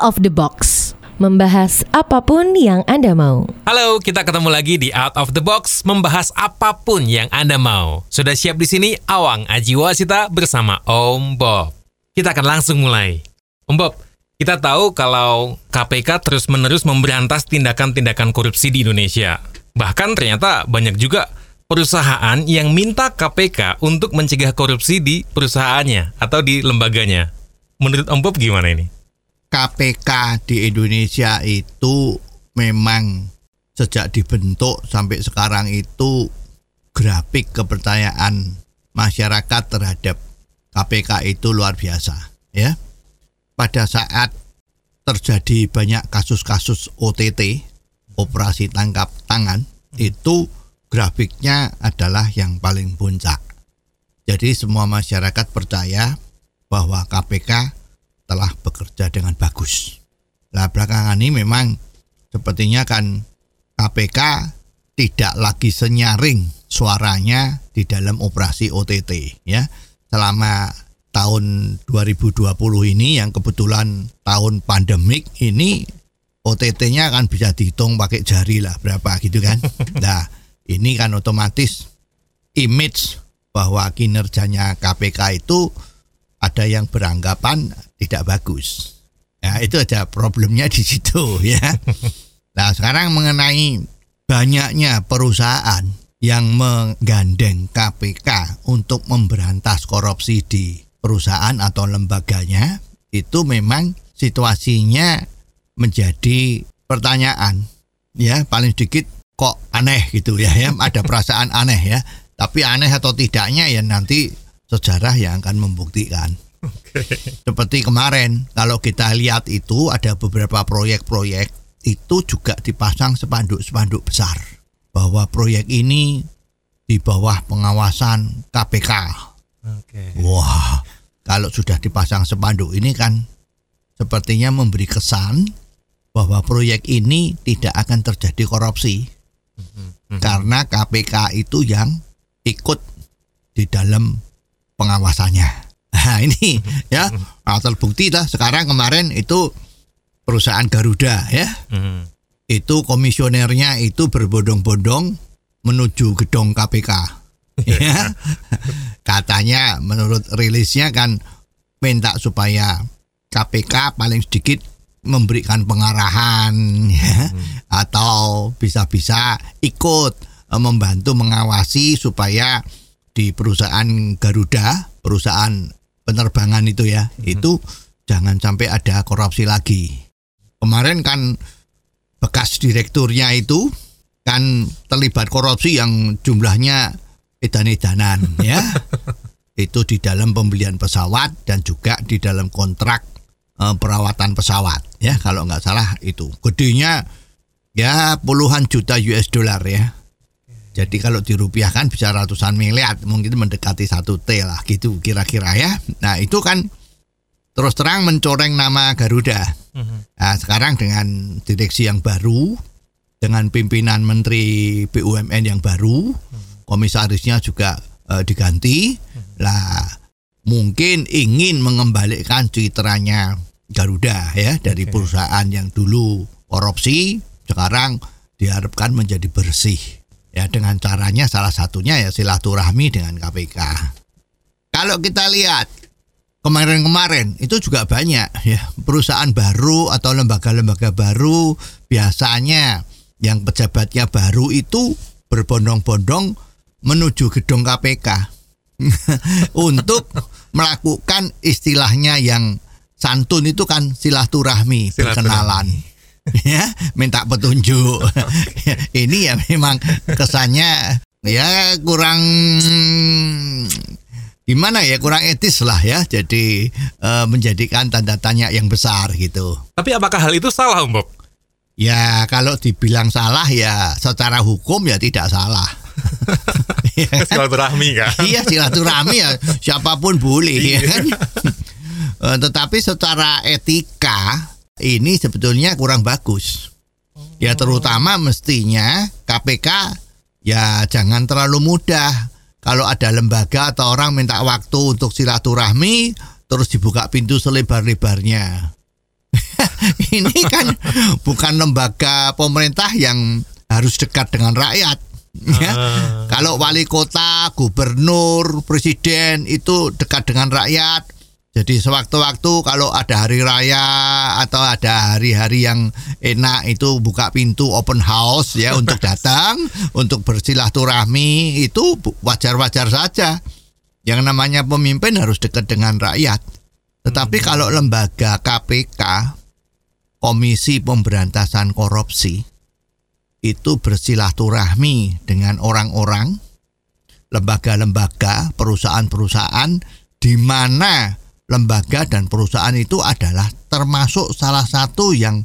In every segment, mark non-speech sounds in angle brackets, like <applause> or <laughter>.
of the Box. Membahas apa pun yang Anda mau. Halo, kita ketemu lagi di Out of the Box membahas apa pun yang Anda mau. Sudah siap di sini Awang Ajiwasita bersama Om Bob. Kita akan langsung mulai. Om Bob, kita tahu kalau KPK terus-menerus memberantas tindakan-tindakan korupsi di Indonesia. Bahkan ternyata banyak juga perusahaan yang minta KPK untuk mencegah korupsi di perusahaannya atau di lembaganya. Menurut Om Bob gimana ini? KPK di Indonesia itu memang sejak dibentuk sampai sekarang itu grafik kepercayaan masyarakat terhadap KPK itu luar biasa ya. Pada saat terjadi banyak kasus-kasus OTT, operasi tangkap tangan, itu grafiknya adalah yang paling puncak. Jadi semua masyarakat percaya bahwa KPK telah bekerja dengan bagus. Nah belakangan ini memang sepertinya kan KPK tidak lagi senyaring suaranya di dalam operasi OTT ya. Selama tahun 2020 ini yang kebetulan tahun pandemik ini OTT-nya kan bisa dihitung pakai jari lah berapa gitu kan. <laughs> Nah, ini kan otomatis image bahwa kinerjanya KPK itu ada yang beranggapan tidak bagus. Ya, itu ada problemnya di situ <laughs> ya. Nah, sekarang mengenai banyaknya perusahaan yang menggandeng KPK untuk memberantas korupsi di perusahaan atau lembaganya, itu memang situasinya menjadi pertanyaan. Ya, paling sedikit kok aneh gitu ya, ya ada perasaan aneh ya. Tapi aneh atau tidaknya ya nanti sejarah yang akan membuktikan. Okay. Seperti kemarin, kalau kita lihat itu ada beberapa proyek-proyek itu juga dipasang spanduk-spanduk besar bahwa proyek ini di bawah pengawasan KPK. Okay. Wah, kalau sudah dipasang spanduk ini kan sepertinya memberi kesan bahwa proyek ini tidak akan terjadi korupsi mm -hmm. karena KPK itu yang ikut di dalam pengawasannya. Nah ini <laughs> ya nah, terbukti lah sekarang kemarin itu perusahaan Garuda ya hmm. itu komisionernya itu berbondong-bondong menuju gedung KPK <laughs> ya katanya menurut rilisnya kan minta supaya KPK paling sedikit memberikan pengarahan ya hmm. atau bisa-bisa ikut eh, membantu mengawasi supaya di perusahaan Garuda, perusahaan penerbangan itu ya, hmm. itu jangan sampai ada korupsi lagi. Kemarin kan bekas direkturnya itu kan terlibat korupsi yang jumlahnya edan-edanan <laughs> ya. itu di dalam pembelian pesawat dan juga di dalam kontrak e, perawatan pesawat ya kalau nggak salah itu gedenya ya puluhan juta US dollar ya jadi kalau dirupiahkan bisa ratusan miliar, mungkin mendekati satu T lah gitu kira-kira ya. Nah itu kan terus terang mencoreng nama Garuda. Mhm. Nah, sekarang dengan direksi yang baru, dengan pimpinan Menteri BUMN yang baru, mhm. komisarisnya juga uh, diganti. Mhm. Lah mungkin ingin mengembalikan citranya Garuda ya dari perusahaan yang dulu korupsi, sekarang diharapkan menjadi bersih Ya dengan caranya salah satunya ya silaturahmi dengan KPK. Kalau kita lihat kemarin-kemarin itu juga banyak ya perusahaan baru atau lembaga-lembaga baru biasanya yang pejabatnya baru itu berbondong-bondong menuju gedung KPK <laughs> untuk melakukan istilahnya yang santun itu kan silaturahmi, silaturahmi. perkenalan ya minta petunjuk. <laughs> Ini ya memang kesannya ya kurang gimana ya kurang etis lah ya. Jadi e, menjadikan tanda tanya yang besar gitu. Tapi apakah hal itu salah Om Bob? ya kalau dibilang salah ya secara hukum ya tidak salah. Ya <laughs> kan? silaturahmi kan? Iya silaturahmi ya siapa pun boleh ya kan? E, tetapi secara etika ini sebetulnya kurang bagus. Ya terutama mestinya KPK ya jangan terlalu mudah kalau ada lembaga atau orang minta waktu untuk silaturahmi terus dibuka pintu selebar-lebarnya. <laughs> ini kan bukan lembaga pemerintah yang harus dekat dengan rakyat. Ya. Ah. Kalau wali kota, gubernur, presiden itu dekat dengan rakyat. Jadi sewaktu-waktu kalau ada hari raya atau ada hari-hari yang enak itu buka pintu open house ya untuk <laughs> datang, untuk bersilaturahmi itu wajar-wajar saja. Yang namanya pemimpin harus dekat dengan rakyat. Tetapi kalau lembaga KPK, Komisi Pemberantasan Korupsi, itu bersilaturahmi dengan orang-orang, lembaga-lembaga, perusahaan-perusahaan di mana lembaga dan perusahaan itu adalah termasuk salah satu yang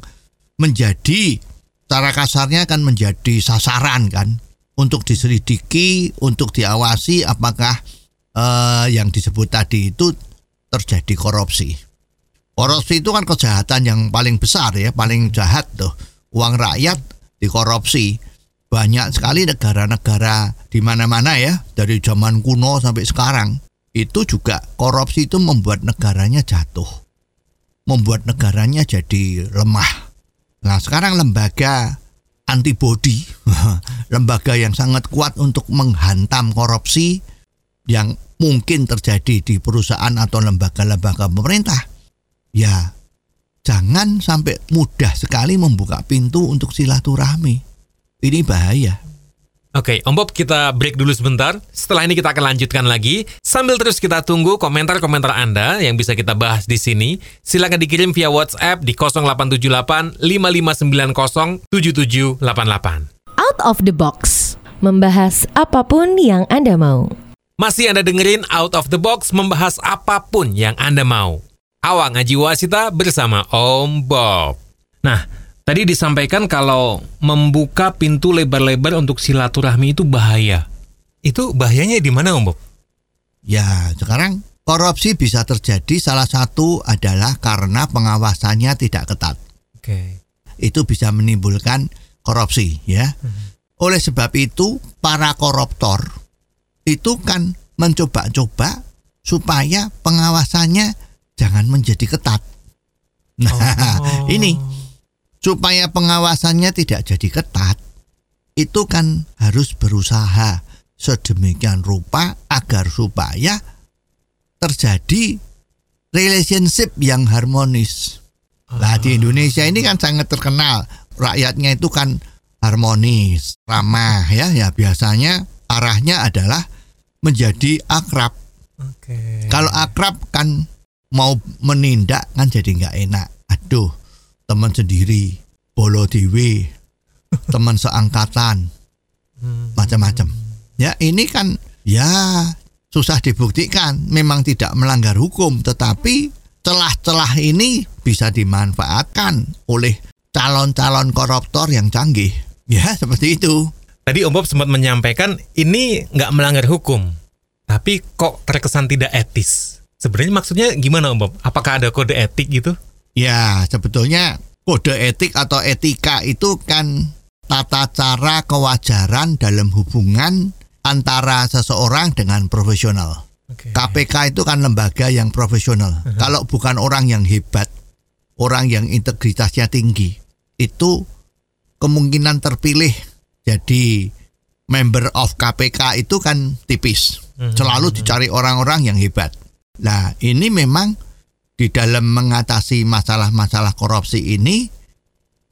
menjadi cara kasarnya kan menjadi sasaran kan untuk diselidiki, untuk diawasi apakah eh, yang disebut tadi itu terjadi korupsi. Korupsi itu kan kejahatan yang paling besar ya, paling jahat tuh. Uang rakyat dikorupsi. Banyak sekali negara-negara di mana-mana ya, dari zaman kuno sampai sekarang. Itu juga korupsi itu membuat negaranya jatuh. Membuat negaranya jadi lemah. Nah, sekarang lembaga antibody, <laughs> lembaga yang sangat kuat untuk menghantam korupsi yang mungkin terjadi di perusahaan atau lembaga-lembaga pemerintah ya jangan sampai mudah sekali membuka pintu untuk silaturahmi. Ini bahaya. Oke, Om Bob kita break dulu sebentar. Setelah ini kita akan lanjutkan lagi. Sambil terus kita tunggu komentar-komentar Anda yang bisa kita bahas di sini. Silakan dikirim via WhatsApp di 0878 5590 7788. Out of the box. Membahas apa pun yang Anda mau. Masih Anda dengerin Out of the Box membahas apa pun yang Anda mau. Awang Aji Wasita bersama Om Bob. Nah, tadi disampaikan kalau membuka pintu lebar-lebar untuk silaturahmi itu bahaya. Itu bahayanya di mana Om Bob? Ya, sekarang korupsi bisa terjadi salah satu adalah karena pengawasannya tidak ketat. Oke. Itu bisa menimbulkan korupsi ya. Oleh sebab itu para koruptor itu kan mencoba-coba supaya pengawasannya jangan menjadi ketat. Nah, Oh. <laughs> ini supaya pengawasannya tidak jadi ketat, itu kan harus berusaha sedemikian rupa agar supaya terjadi relationship yang harmonis. Nah di Indonesia ini kan sangat terkenal rakyatnya itu kan harmonis, ramah ya ya biasanya arahnya adalah menjadi akrab. Oke. Kalau akrab kan mau menindak kan jadi nggak enak. Aduh, teman sendiri, bolo dewe, <laughs> teman seangkatan, macam-macam. Ya ini kan ya susah dibuktikan. Memang tidak melanggar hukum, tetapi celah-celah ini bisa dimanfaatkan oleh calon-calon koruptor yang canggih. Ya seperti itu. Tadi Om Bob sempat menyampaikan ini nggak melanggar hukum, tapi kok terkesan tidak etis. Sebenarnya maksudnya gimana Om Bob? Apakah ada kode etik gitu? Ya, sebetulnya kode etik atau etika itu kan tata cara kewajaran dalam hubungan antara seseorang dengan profesional. Oke. KPK itu kan lembaga yang profesional. Kalau bukan orang yang hebat, orang yang integritasnya tinggi, itu kemungkinan terpilih jadi member of KPK itu kan tipis. Selalu dicari orang-orang yang hebat. Nah, ini memang di dalam mengatasi masalah-masalah korupsi ini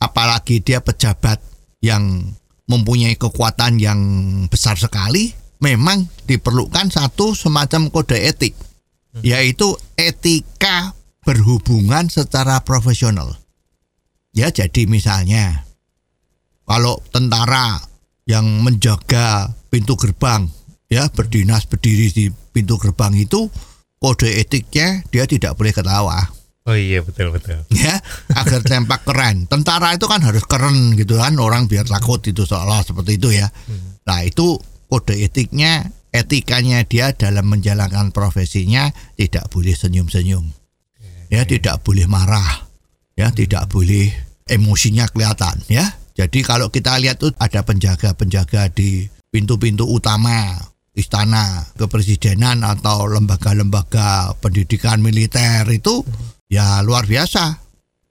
apalagi dia pejabat yang mempunyai kekuatan yang besar sekali, memang diperlukan satu semacam kode etik, yaitu etika berhubungan secara profesional. Ya, jadi misalnya kalau tentara yang menjaga pintu gerbang, ya berdinas berdiri di pintu gerbang itu kode etiknya dia tidak boleh ketawa Oh iya betul betul. ya agar tempak keren. Tentara itu kan harus keren gitu kan orang biar takut itu seolah seperti itu ya. Nah itu kode etiknya, etikanya dia dalam menjalankan profesinya tidak boleh senyum-senyum, ya tidak boleh marah, ya tidak boleh emosinya kelihatan ya. Jadi kalau kita lihat tuh ada penjaga-penjaga di pintu-pintu utama istana kepresidenan atau lembaga-lembaga pendidikan militer itu ya luar biasa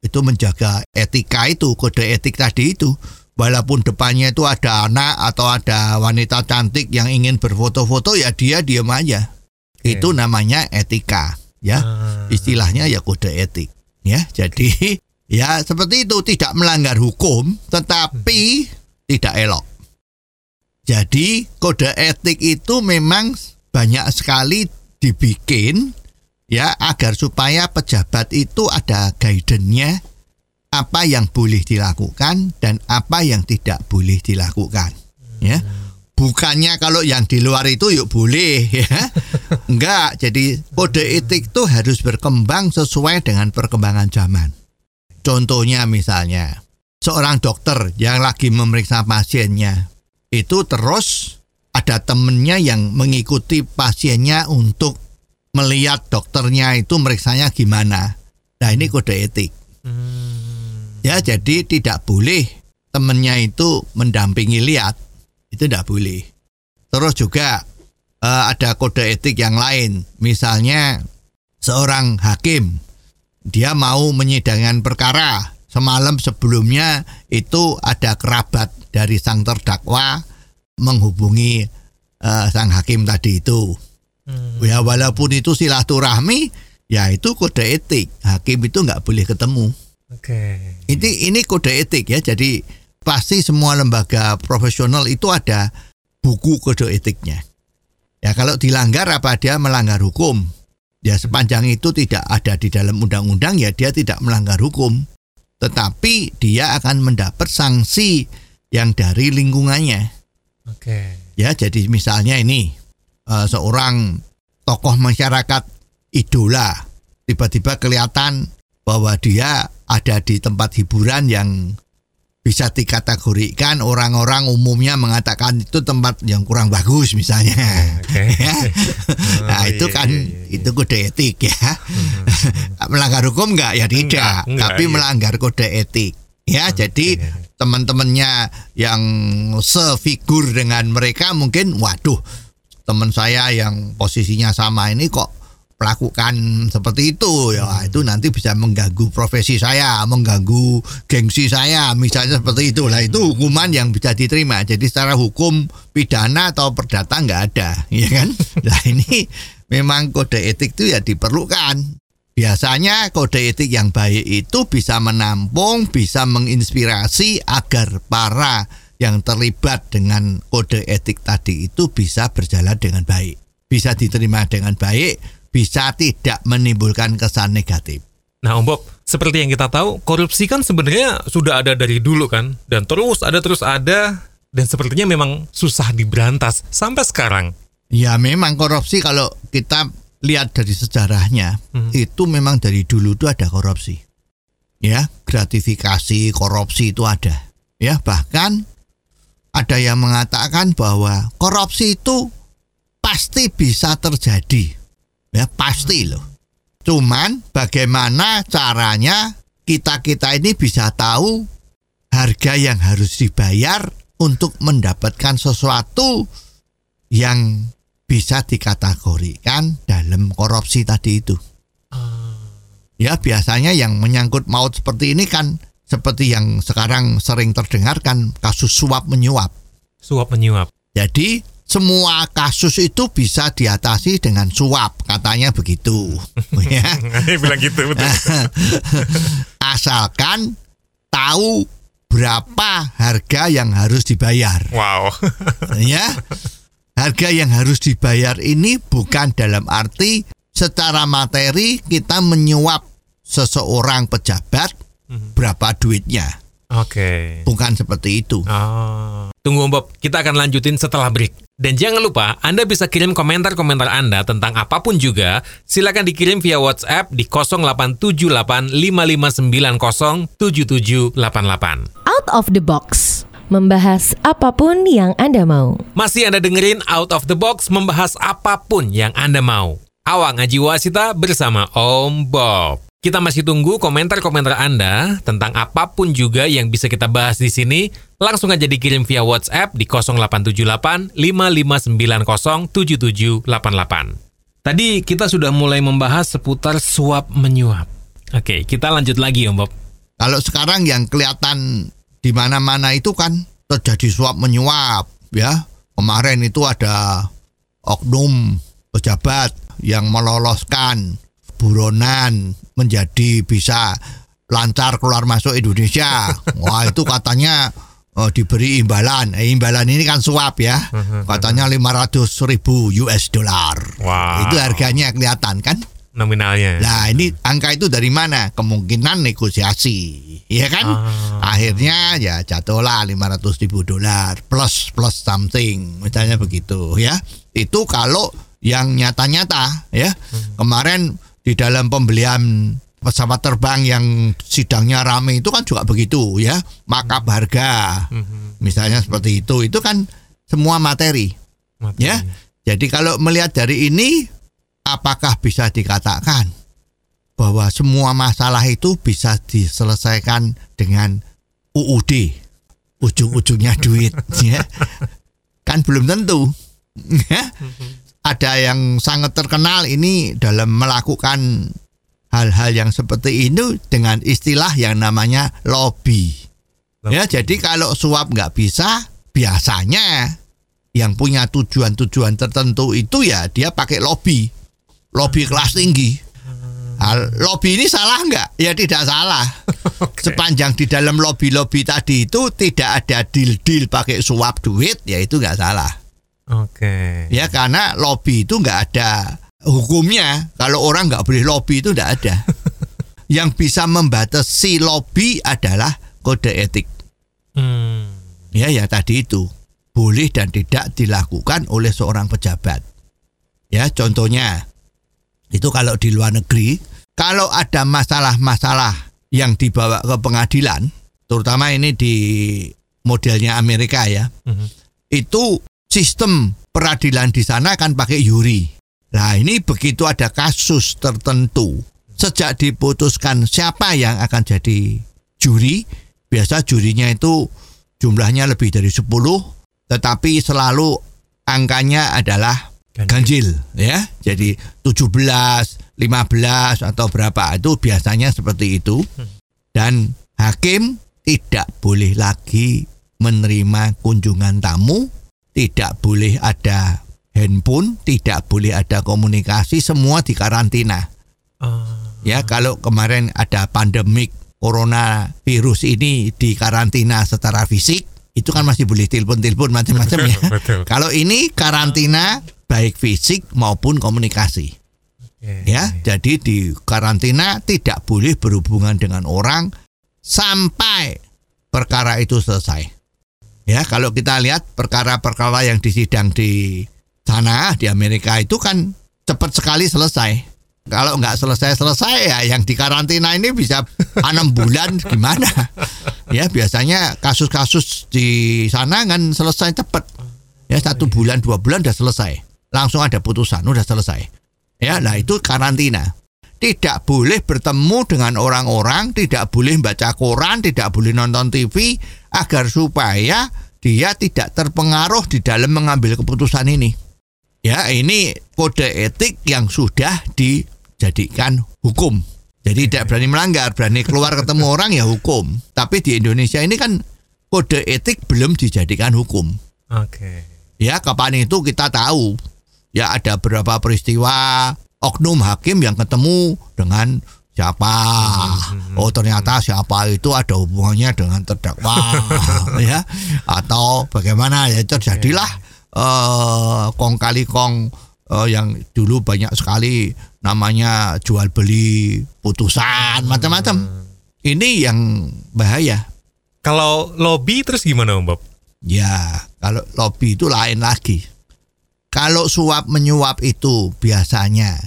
itu menjaga etika itu, kode etik tadi itu. Walaupun depannya itu ada anak atau ada wanita cantik yang ingin berfoto-foto ya dia diam aja. Oke. Itu namanya etika, ya. Ah. Istilahnya ya kode etik, ya. Jadi ya seperti itu tidak melanggar hukum tetapi tidak elok. Jadi kode etik itu memang banyak sekali dibikin ya agar supaya pejabat itu ada guidance-nya apa yang boleh dilakukan dan apa yang tidak boleh dilakukan ya. Bukannya kalau yang di luar itu yuk boleh <laughs> ya. Enggak jadi kode etik itu harus berkembang sesuai dengan perkembangan zaman. Contohnya misalnya seorang dokter yang lagi memeriksa pasiennya itu terus ada temennya yang mengikuti pasiennya untuk melihat dokternya itu meriksanya gimana. Nah ini kode etik. Ya jadi tidak boleh temennya itu mendampingi lihat. Itu tidak boleh. Terus juga eh, ada kode etik yang lain. Misalnya seorang hakim dia mau menyidangkan perkara semalam sebelumnya itu ada kerabat dari sang terdakwa menghubungi eh, sang hakim tadi itu. Ya walaupun itu silaturahmi, ya itu kode etik. Hakim itu nggak boleh ketemu. Oke. Ini ini kode etik ya. Jadi pasti semua lembaga profesional itu ada buku kode etiknya. Ya kalau dilanggar apa dia melanggar hukum. Ya sepanjang itu tidak ada di dalam undang-undang ya dia tidak melanggar hukum. Tetapi dia akan mendapat sanksi yang dari lingkungannya. Oke. Ya, jadi misalnya ini eh, seorang tokoh masyarakat idola tiba-tiba kelihatan bahwa dia ada di tempat hiburan yang bisa dikategorikan orang-orang umumnya mengatakan itu tempat yang kurang bagus misalnya. Oke. <laughs> Ya. nah, Oh, itu iya, kan iya, iya. itu kode etik ya. <laughs> melanggar hukum enggak ya tidak, Enggak, enggak, tapi iya. melanggar kode etik. Ya, jadi teman-temannya yang sefigur dengan mereka mungkin waduh teman saya yang posisinya sama ini kok melakukan seperti itu. Ya itu nanti bisa mengganggu profesi saya mengganggu gengsi saya misalnya seperti itu. Lah itu hukuman yang bisa diterima. Jadi secara hukum pidana atau perdata nggak ada <laughs> ya kan? Nah ini memang kode etik itu ya diperlukan Biasanya kode etik yang baik itu bisa menampung, bisa menginspirasi agar para yang terlibat dengan kode etik tadi itu bisa berjalan dengan baik. Bisa diterima dengan baik, bisa tidak menimbulkan kesan negatif. Nah, Om Bob, seperti yang kita tahu, korupsi kan sebenarnya sudah ada dari dulu kan, dan terus ada terus ada, dan sepertinya memang susah diberantas sampai sekarang. Ya memang korupsi kalau kita lihat dari sejarahnya itu memang dari dulu itu ada korupsi. Ya, gratifikasi, korupsi itu ada. Ya, bahkan ada yang mengatakan bahwa korupsi itu pasti bisa terjadi. Ya, pasti loh. Cuman bagaimana caranya kita-kita ini bisa tahu harga yang harus dibayar untuk mendapatkan sesuatu yang bisa dikategorikan dalam korupsi tadi itu. Ya biasanya yang menyangkut maut seperti ini kan seperti yang sekarang sering terdengarkan kasus suap menyuap. Suap menyuap. Jadi semua kasus itu bisa diatasi dengan suap katanya begitu. <laughs> ya. bilang gitu betul. <laughs> Asalkan tahu berapa harga yang harus dibayar. wow. ya <laughs> harga yang harus dibayar ini bukan dalam arti secara materi kita menyuap seseorang pejabat berapa duitnya Oke. bukan seperti itu Oh. Tunggu Om Bob, kita akan lanjutin setelah break. Dan jangan lupa, Anda bisa kirim komentar-komentar Anda tentang apa pun juga. Silakan dikirim via WhatsApp di 087855907788. Out of the box. Membahas apa pun yang Anda mau. Masih Anda dengerin Out of the Box membahas apa pun yang Anda mau. Awang Aji Wasita bersama Om Bob. Kita masih tunggu komentar-komentar Anda tentang apa pun juga yang bisa kita bahas di sini. Langsung aja dikirim via WhatsApp di 0878 5590 7788. Tadi kita sudah mulai membahas seputar suap menyuap. Oke, kita lanjut lagi Om Bob. Kalau sekarang yang kelihatan di mana-mana itu kan terjadi suap menyuap ya. Kemarin itu ada oknum pejabat yang meloloskan buronan menjadi bisa lancar keluar masuk Indonesia. Wah itu katanya oh, diberi imbalan. Eh, imbalan ini kan suap ya. Katanya 500 ribu US dollar. Wow. Itu harganya kelihatan kan? Nominalnya. Nah ini angka itu dari mana? Kemungkinan negosiasi, ya kan? Ah. Akhirnya ya jatuhlah 500 ribu dolar plus plus something, misalnya begitu ya. Itu kalau yang nyata-nyata ya. Kemarin di dalam pembelian pesawat terbang yang sidangnya rame itu kan juga begitu ya, markup harga, misalnya seperti itu. Itu kan semua materi Materi. ya. Jadi kalau melihat dari ini, apakah bisa dikatakan bahwa semua masalah itu bisa diselesaikan dengan UUD, ujung-ujungnya duit, <laughs> ya? Kan belum tentu. ya. Ada yang sangat terkenal ini dalam melakukan hal-hal yang seperti ini dengan istilah yang namanya lobby. Ya, jadi kalau suap nggak bisa, biasanya yang punya tujuan-tujuan tertentu itu ya dia pakai lobby, lobby kelas tinggi. Hal lobby ini salah nggak? Ya tidak salah. <laughs> Oke. Sepanjang di dalam lobby-lobby tadi itu tidak ada deal-deal pakai suap duit, ya itu nggak salah. Oke. Ya karena lobby itu nggak ada hukumnya. Kalau orang nggak boleh lobby itu nggak ada. <laughs> Yang bisa membatasi lobby adalah kode etik. Hmm. Ya ya tadi itu boleh dan tidak dilakukan oleh seorang pejabat. Ya contohnya itu kalau di luar negeri, kalau ada masalah-masalah yang dibawa ke pengadilan, terutama ini di modelnya Amerika ya, Mhm. itu sistem peradilan di sana kan pakai juri. Nah ini begitu ada kasus tertentu, sejak diputuskan siapa yang akan jadi juri, biasa jurinya itu jumlahnya lebih dari 10, tetapi selalu angkanya adalah ganjil ya. Jadi 17, 15 atau berapa itu biasanya seperti itu. Dan hakim tidak boleh lagi menerima kunjungan tamu, tidak boleh ada handphone, tidak boleh ada komunikasi, semua dikarantina. Ah. Ya, kalau kemarin ada pandemik corona virus ini dikarantina secara fisik, itu kan masih boleh telepon-telepon macam-macam ya. <laughs> Betul. Kalau ini karantina baik fisik maupun komunikasi. Oke. Ya, jadi di karantina tidak boleh berhubungan dengan orang sampai perkara itu selesai. Ya, kalau kita lihat perkara-perkara yang disidang di sana di Amerika itu kan cepat sekali selesai. Kalau nggak selesai-selesai ya yang di karantina ini bisa enam <laughs> bulan gimana? Ya biasanya kasus-kasus di sana kan selesai cepat. Ya satu bulan dua bulan udah selesai. Langsung ada putusan udah selesai. Ya, nah itu karantina. Tidak boleh bertemu dengan orang-orang, tidak boleh baca koran, tidak boleh nonton TV agar supaya dia tidak terpengaruh di dalam mengambil keputusan ini. Ya, ini kode etik yang sudah dijadikan hukum. Jadi tidak berani melanggar, berani keluar ketemu orang ya hukum. Tapi di Indonesia ini kan kode etik belum dijadikan hukum. Oke. Ya, kapan itu kita tahu. Ya, ada beberapa peristiwa oknum hakim yang ketemu dengan siapa. Oh, ternyata siapa itu ada hubungannya dengan terdakwa, <laughs> ya. Atau bagaimana ya terjadilah eh kong kali kong eh, yang dulu banyak sekali namanya jual beli putusan macam-macam. Ini yang bahaya. Kalau lobby terus gimana Om Bob? Ya, kalau lobby itu lain lagi. Kalau suap menyuap itu biasanya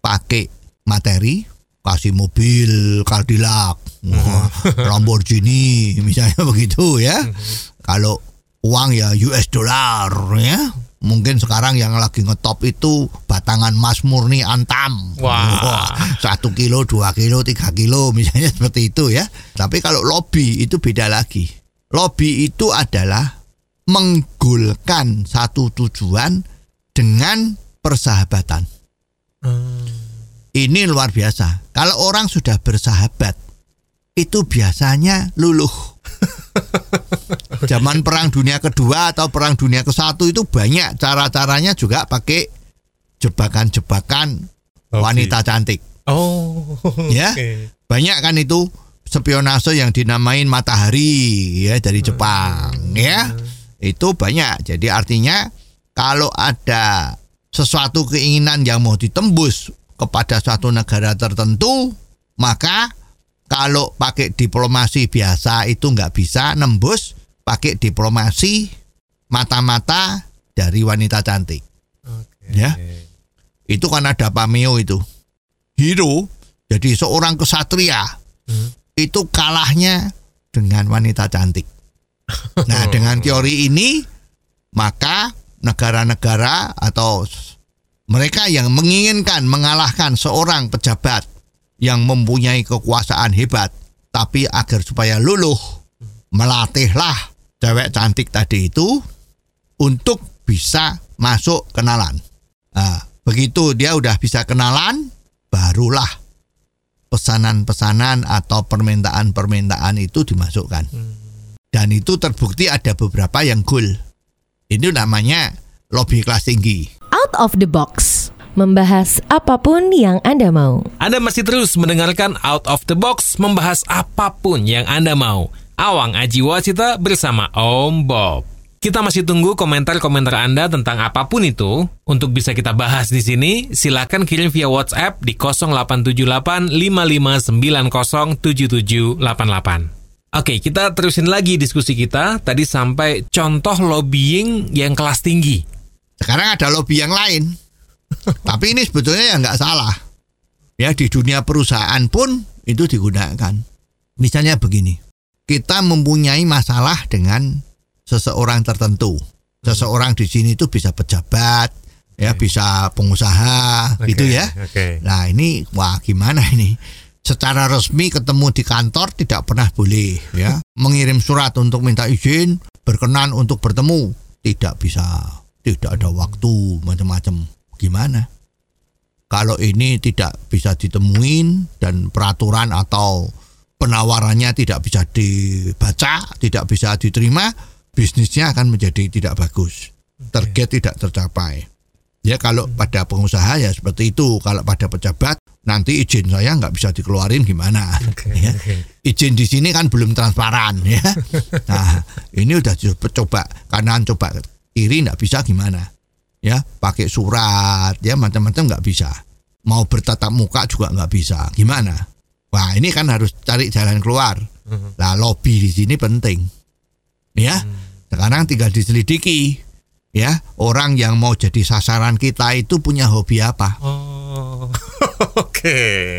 pakai materi, kasih mobil Cadillac, wah, <laughs> Lamborghini, misalnya <laughs> begitu ya. Kalau uang ya US dollar ya. Mungkin sekarang yang lagi ngetop itu batangan emas murni antam. Wah. satu kilo, dua kilo, tiga kilo, misalnya <laughs> seperti itu ya. Tapi kalau lobby itu beda lagi. Lobby itu adalah menggolkan satu tujuan dengan persahabatan. Hmm. Ini luar biasa. Kalau orang sudah bersahabat, itu biasanya luluh. <laughs> Zaman perang dunia kedua atau perang dunia ke satu itu banyak cara-caranya juga pakai jebakan-jebakan Lobby. wanita cantik. Oh. Ya. oke. Banyak kan itu spionase yang dinamain matahari ya dari Jepang ya. Itu banyak. Jadi artinya kalau ada sesuatu keinginan yang mau ditembus kepada suatu negara tertentu, maka kalau pakai diplomasi biasa itu nggak bisa nembus, pakai diplomasi mata-mata dari wanita cantik. Oke. Ya. Itu kan ada pameo itu. Hero jadi seorang kesatria Hmm. itu kalahnya dengan wanita cantik. Nah, dengan teori ini maka negara-negara atau mereka yang menginginkan mengalahkan seorang pejabat yang mempunyai kekuasaan hebat tapi agar supaya luluh melatihlah cewek cantik tadi itu untuk bisa masuk kenalan. Nah, begitu dia udah bisa kenalan, barulah pesanan-pesanan atau permintaan-permintaan itu dimasukkan. Dan itu terbukti ada beberapa yang goal. Ini namanya lobby kelas tinggi. Out of the box. Membahas apa pun yang Anda mau. Anda masih terus mendengarkan Out of the Box membahas apa pun yang Anda mau. Awang Aji Wasita bersama Om Bob. Kita masih tunggu komentar-komentar Anda tentang apa pun itu. Untuk bisa kita bahas di sini, silakan kirim via WhatsApp di 0878 5590 7788. Oke, kita terusin lagi diskusi kita. Tadi sampai contoh lobbying yang kelas tinggi. Sekarang ada lobby yang lain. <laughs> Tapi ini sebetulnya ya nggak salah. Ya di dunia perusahaan pun itu digunakan. Misalnya begini, kita mempunyai masalah dengan seseorang tertentu. Seseorang di sini itu bisa pejabat, ya bisa pengusaha, gitu ya. Oke. Nah ini wah gimana ini? Secara resmi ketemu di kantor tidak pernah boleh ya. Mengirim surat untuk minta izin, berkenan untuk bertemu tidak bisa. Tidak ada waktu macam-macam. Gimana? Kalau ini tidak bisa ditemuin dan peraturan atau penawarannya tidak bisa dibaca, tidak bisa diterima, bisnisnya akan menjadi tidak bagus. Target tidak tercapai. Ya kalau pada pengusaha ya seperti itu. Kalau pada pejabat nanti izin saya nggak bisa dikeluarin gimana? ya. Izin di sini kan belum transparan ya. <laughs> Nah ini udah coba, kanan coba kiri nggak bisa gimana? Ya pakai surat ya macam-macam nggak bisa. Mau bertatap muka juga nggak bisa. Gimana? Wah ini kan harus cari jalan keluar. Nah lobby di sini penting. Ya sekarang tinggal diselidiki ya orang yang mau jadi sasaran kita itu punya hobi apa Oh, <laughs> oke.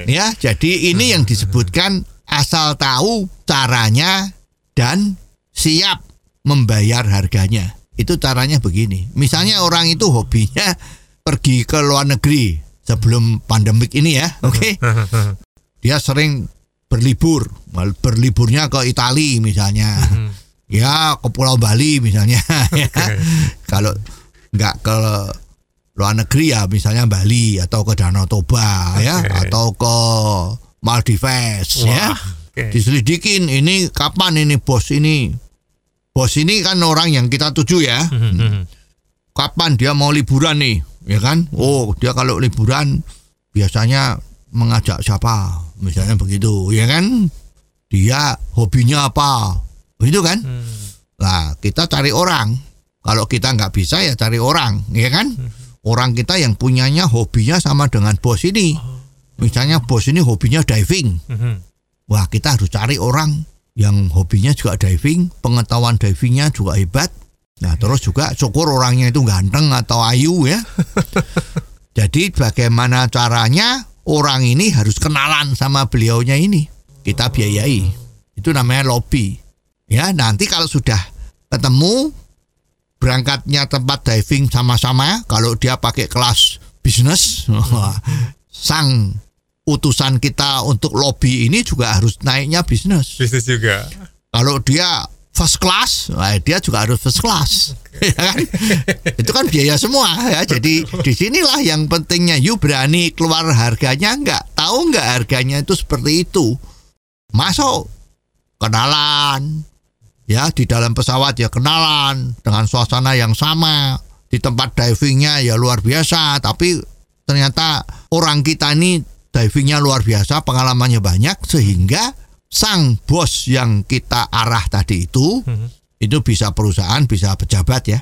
ya jadi ini yang disebutkan asal tahu caranya dan siap membayar harganya. Itu caranya begini. Misalnya orang itu hobinya pergi ke luar negeri sebelum pandemik ini ya oke? <laughs> Dia sering berlibur. Berliburnya ke Italia misalnya. Ya ke Pulau Bali misalnya. <laughs> Ya. kalau nggak ke luar negeri ya misalnya Bali atau ke Danau Toba ya Oke. atau ke Maldives ya. Wah, oke. diselidikin ini kapan ini bos ini? Bos ini kan orang yang kita tuju ya. Kapan dia mau liburan nih ya kan? Oh dia kalau liburan biasanya mengajak siapa? Misalnya begitu ya kan? Dia hobinya apa? Begitu kan? Nah kita cari orang. Kalau kita nggak bisa ya cari orang ya kan orang kita yang punyanya hobinya sama dengan bos ini misalnya bos ini hobinya diving Wah kita harus cari orang yang hobinya juga diving, pengetahuan divingnya juga hebat. Nah terus juga syukur orangnya itu ganteng atau ayu ya. <laughs> Jadi bagaimana caranya orang ini harus kenalan sama beliaunya ini. Kita biayai. Itu namanya lobby. Ya nanti kalau sudah ketemu berangkatnya tempat diving sama-sama. Kalau dia pakai kelas bisnis, sang utusan kita untuk lobby ini juga harus naiknya bisnis. Bisnis juga. Kalau dia first class, nah dia juga harus first class. <laughs> Ya kan? Itu kan biaya semua ya. Jadi di sinilah yang pentingnya. You berani keluar harganya nggak? Tahu nggak harganya itu seperti itu? masuk kenalan ya di dalam pesawat ya kenalan dengan suasana yang sama. Di tempat divingnya ya luar biasa. Tapi ternyata orang kita ini divingnya luar biasa pengalamannya banyak sehingga sang bos yang kita arah tadi itu itu bisa perusahaan bisa pejabat ya.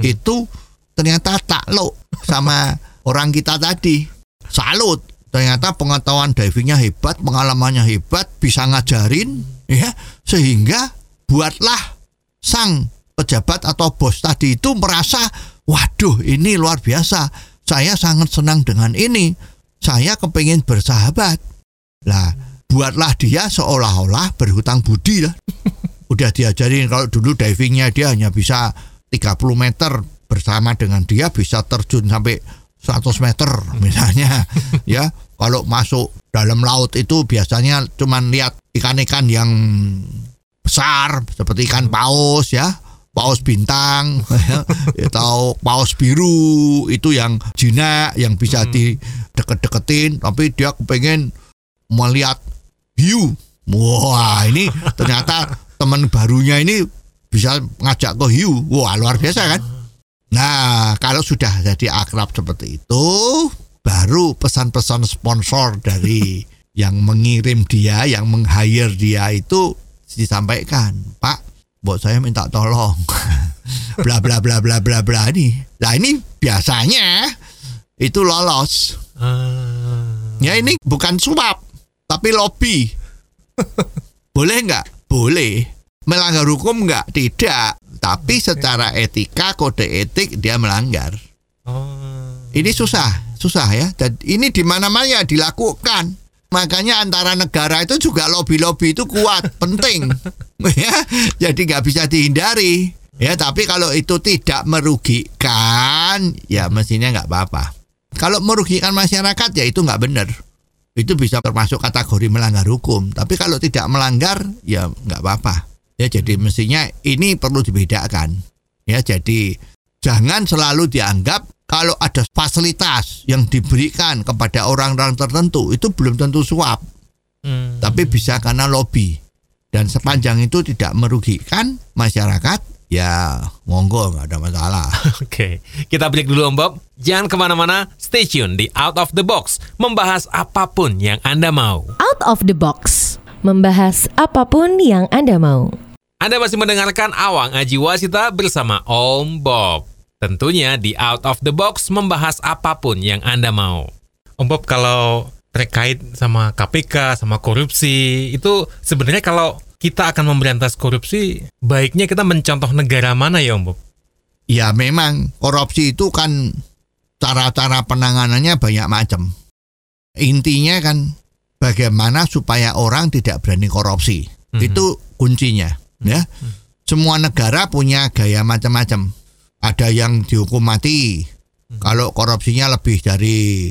Itu ternyata takluk sama <laughs> orang kita tadi. Salut. Ternyata pengetahuan divingnya hebat pengalamannya hebat bisa ngajarin ya. Sehingga buatlah sang pejabat atau bos. Tadi itu merasa waduh ini luar biasa. Saya sangat senang dengan ini. Saya kepingin bersahabat. Lah buatlah dia seolah-olah berhutang budi lah. <laughs> Udah diajarin kalau dulu divingnya dia hanya bisa 30 meter bersama dengan dia bisa terjun sampai 100 meter <laughs> misalnya. Ya kalau masuk dalam laut itu biasanya cuman lihat ikan-ikan yang besar seperti ikan paus ya. Paus bintang <laughs> atau paus biru itu yang jinak yang bisa dideket-deketin. Tapi dia kepengen melihat hiu wah ini ternyata teman barunya ini bisa ngajak ke hiu wah luar biasa kan? Nah kalau sudah jadi akrab seperti itu baru pesan-pesan sponsor dari <laughs> yang mengirim dia yang meng-hire dia itu disampaikan, Pak, buat saya minta tolong. <laughs> bla bla bla bla bla bla ini. Nah ini biasanya itu lolos. Ah. Ya ini bukan suap, tapi lobby. <laughs> Boleh nggak? Boleh. Melanggar hukum nggak? Tidak. Tapi secara etika, kode etik dia melanggar. Oh. Ini susah, susah ya. Dan ini di mana-mana ya dilakukan. Makanya antara negara itu juga lobby-lobby itu kuat, <laughs> penting. ya, jadi nggak bisa dihindari. Ya, tapi kalau itu tidak merugikan, ya mestinya nggak apa-apa. Kalau merugikan masyarakat, ya itu nggak benar. Itu bisa termasuk kategori melanggar hukum. Tapi kalau tidak melanggar, ya nggak apa-apa. Ya, jadi mestinya ini perlu dibedakan. Ya, jadi jangan selalu dianggap kalau ada fasilitas yang diberikan kepada orang-orang tertentu itu belum tentu suap, Hmm. tapi bisa karena lobby. Dan sepanjang itu tidak merugikan masyarakat, ya monggo nggak ada masalah. <laughs> Oke, kita break dulu Om Bob. Jangan ke mana-mana, stay tune di Out of the Box. Membahas apa pun yang Anda mau. Out of the box. Membahas apa pun yang Anda mau. Anda masih mendengarkan Awang Aji Wasita bersama Om Bob. Tentunya di Out of the Box membahas apa pun yang Anda mau. Om Bob, kalau terkait sama KPK, sama korupsi, itu sebenarnya kalau kita akan memberantas korupsi, baiknya kita mencontoh negara mana ya Om Bob? ya memang korupsi itu kan cara-cara penanganannya banyak macam. Intinya kan bagaimana supaya orang tidak berani korupsi. Mhm. Itu kuncinya, ya. Semua negara punya gaya macam-macam. Ada yang dihukum mati. Kalau korupsinya lebih dari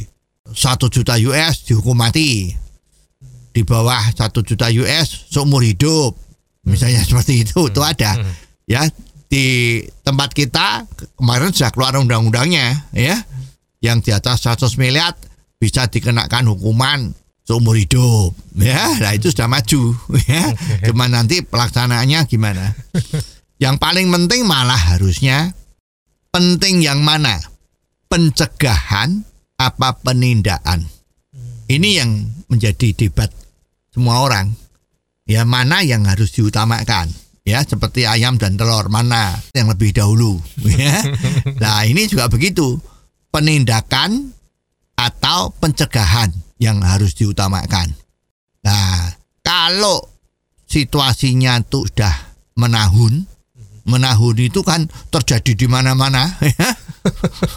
satu juta US dihukum mati. Di bawah satu juta US seumur hidup. Misalnya <laughs> seperti itu, itu ada. Ya, di tempat kita kemarin sudah keluar undang-undangnya ya. Yang di atas 100 miliar bisa dikenakan hukuman seumur hidup ya. Nah itu sudah maju <laughs> ya. Cuma nanti pelaksanaannya gimana? <laughs> Yang paling penting malah harusnya penting yang mana? Pencegahan apa penindakan? Ini yang menjadi debat semua orang. Ya mana yang harus diutamakan? Ya seperti ayam dan telur mana yang lebih dahulu? <laughs> Ya. Nah ini juga begitu. Penindakan atau pencegahan yang harus diutamakan. Nah kalau situasinya tuh sudah menahun menahun itu kan terjadi di mana-mana ya.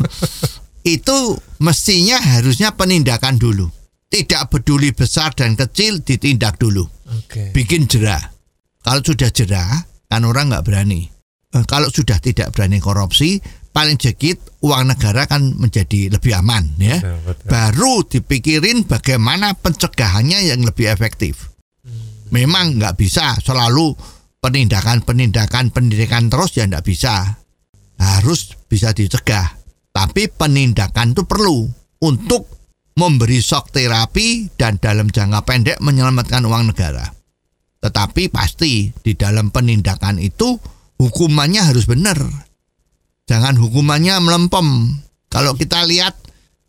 <laughs> itu mestinya harusnya penindakan dulu tidak peduli besar dan kecil ditindak dulu Oke. bikin jerah. Kalau sudah jerah, kan orang nggak berani. Eh, Kalau sudah tidak berani korupsi, paling sedikit uang negara kan menjadi lebih aman ya. Betul, betul. Baru dipikirin bagaimana pencegahannya yang lebih efektif. Memang nggak bisa selalu penindakan-penindakan pendidikan terus ya nggak bisa. Harus bisa dicegah. Tapi penindakan itu perlu untuk memberi shock terapi dan dalam jangka pendek menyelamatkan uang negara. Tetapi pasti di dalam penindakan itu hukumannya harus benar. Jangan hukumannya melempem. Kalau kita lihat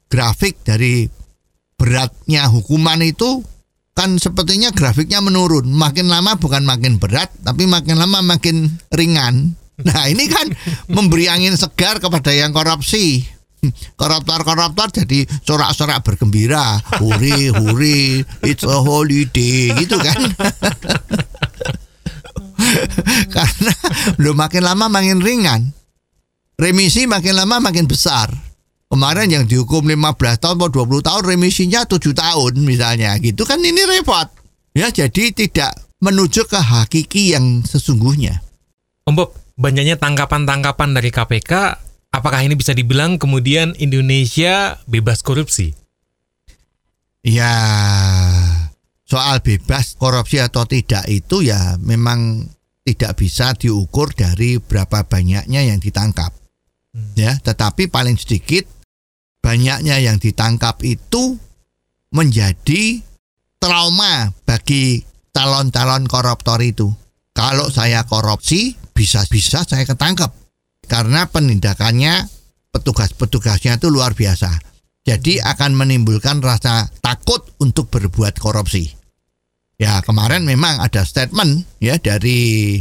grafik dari beratnya hukuman itu kan sepertinya grafiknya menurun. Makin lama bukan makin berat, tapi makin lama makin ringan. Nah ini kan memberi angin segar kepada yang korupsi. Koruptor-koruptor jadi sorak-sorak bergembira, huri huri, it's a holiday gitu kan. <laughs> Karena lo makin lama makin ringan, remisi makin lama makin besar. Kemarin yang dihukum 15 tahun atau 20 tahun remisinya 7 tahun misalnya gitu kan ini repot. Ya jadi tidak menuju ke hakiki yang sesungguhnya. Om Bob, banyaknya tangkapan-tangkapan dari KPK, apakah ini bisa dibilang kemudian Indonesia bebas korupsi? Ya soal bebas korupsi atau tidak itu ya memang tidak bisa diukur dari berapa banyaknya yang ditangkap. Ya, tetapi paling sedikit banyaknya yang ditangkap itu menjadi trauma bagi calon-calon koruptor itu. Kalau saya korupsi, bisa-bisa saya ketangkep. Karena penindakannya petugas-petugasnya itu luar biasa. Jadi akan menimbulkan rasa takut untuk berbuat korupsi. Ya kemarin memang ada statement ya dari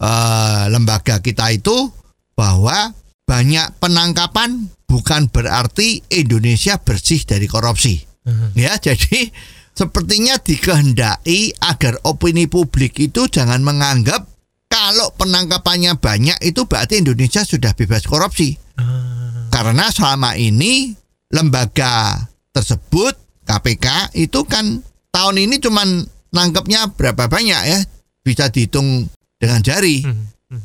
uh, lembaga kita itu bahwa banyak penangkapan bukan berarti Indonesia bersih dari korupsi. Uh-huh. Ya, jadi sepertinya dikehendaki agar opini publik itu jangan menganggap kalau penangkapannya banyak itu berarti Indonesia sudah bebas korupsi. Uh. Karena selama ini lembaga tersebut KPK itu kan tahun ini cuman nangkepnya berapa banyak ya bisa dihitung dengan jari.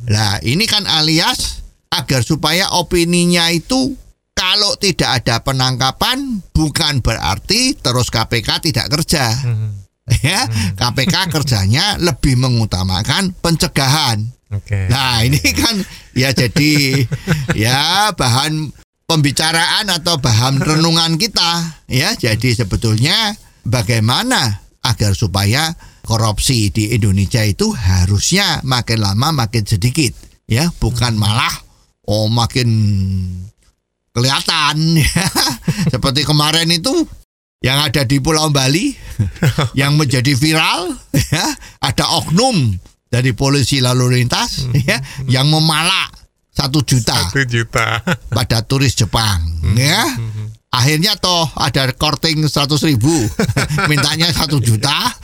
Nah ini kan alias agar supaya opininya itu kalau tidak ada penangkapan bukan berarti terus KPK tidak kerja. Hmm. <laughs> Ya, KPK <laughs> kerjanya lebih mengutamakan pencegahan. Okay. Nah, ini kan ya jadi <laughs> ya bahan pembicaraan atau bahan renungan kita ya. Jadi sebetulnya bagaimana agar supaya korupsi di Indonesia itu harusnya makin lama makin sedikit ya, bukan malah oh makin kelihatan. Ya. <laughs> Seperti kemarin itu yang ada di Pulau Bali <laughs> yang menjadi viral ya, ada oknum dari polisi lalu lintas ya yang memalak satu juta, satu juta. pada turis Jepang ya akhirnya toh ada korting 100 ribu. <laughs> Mintanya satu juta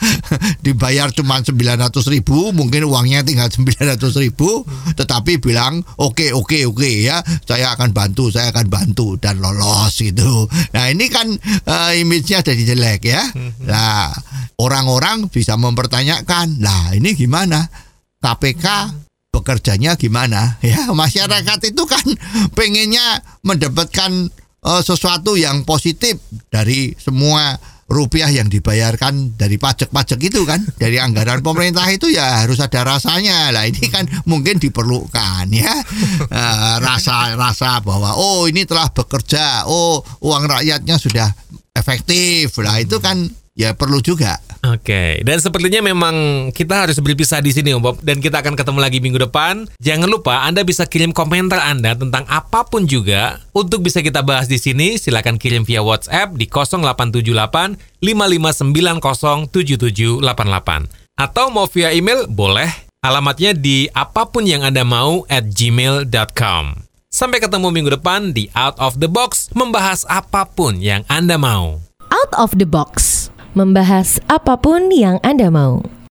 dibayar cuma 900 ribu mungkin uangnya tinggal 900 ribu tetapi bilang oke okay, oke okay, oke okay, ya saya akan bantu saya akan bantu dan lolos gitu. Nah ini kan uh, image-nya jadi jelek ya. Nah orang-orang bisa mempertanyakan lah ini gimana? KPK bekerjanya gimana? <laughs> Ya masyarakat itu kan pengennya mendapatkan uh, sesuatu yang positif dari semua rupiah yang dibayarkan dari pajak-pajak itu kan. Dari anggaran pemerintah itu ya harus ada rasanya. Lah ini kan mungkin diperlukan ya. Uh, rasa rasa bahwa oh ini telah bekerja. Oh uang rakyatnya sudah efektif. Lah itu kan ya perlu juga Oke, dan sepertinya memang kita harus berpisah di sini, Om Bob. Dan kita akan ketemu lagi minggu depan. Jangan lupa Anda bisa kirim komentar Anda tentang apa pun juga. Untuk bisa kita bahas di sini, silakan kirim via WhatsApp di 0878 5590 7788. Atau mau via email, boleh. Alamatnya di apa pun yang Anda mau at gmail.com. Sampai ketemu minggu depan di Out of the Box, membahas apa pun yang Anda mau. Out of the Box membahas apa pun yang Anda mau.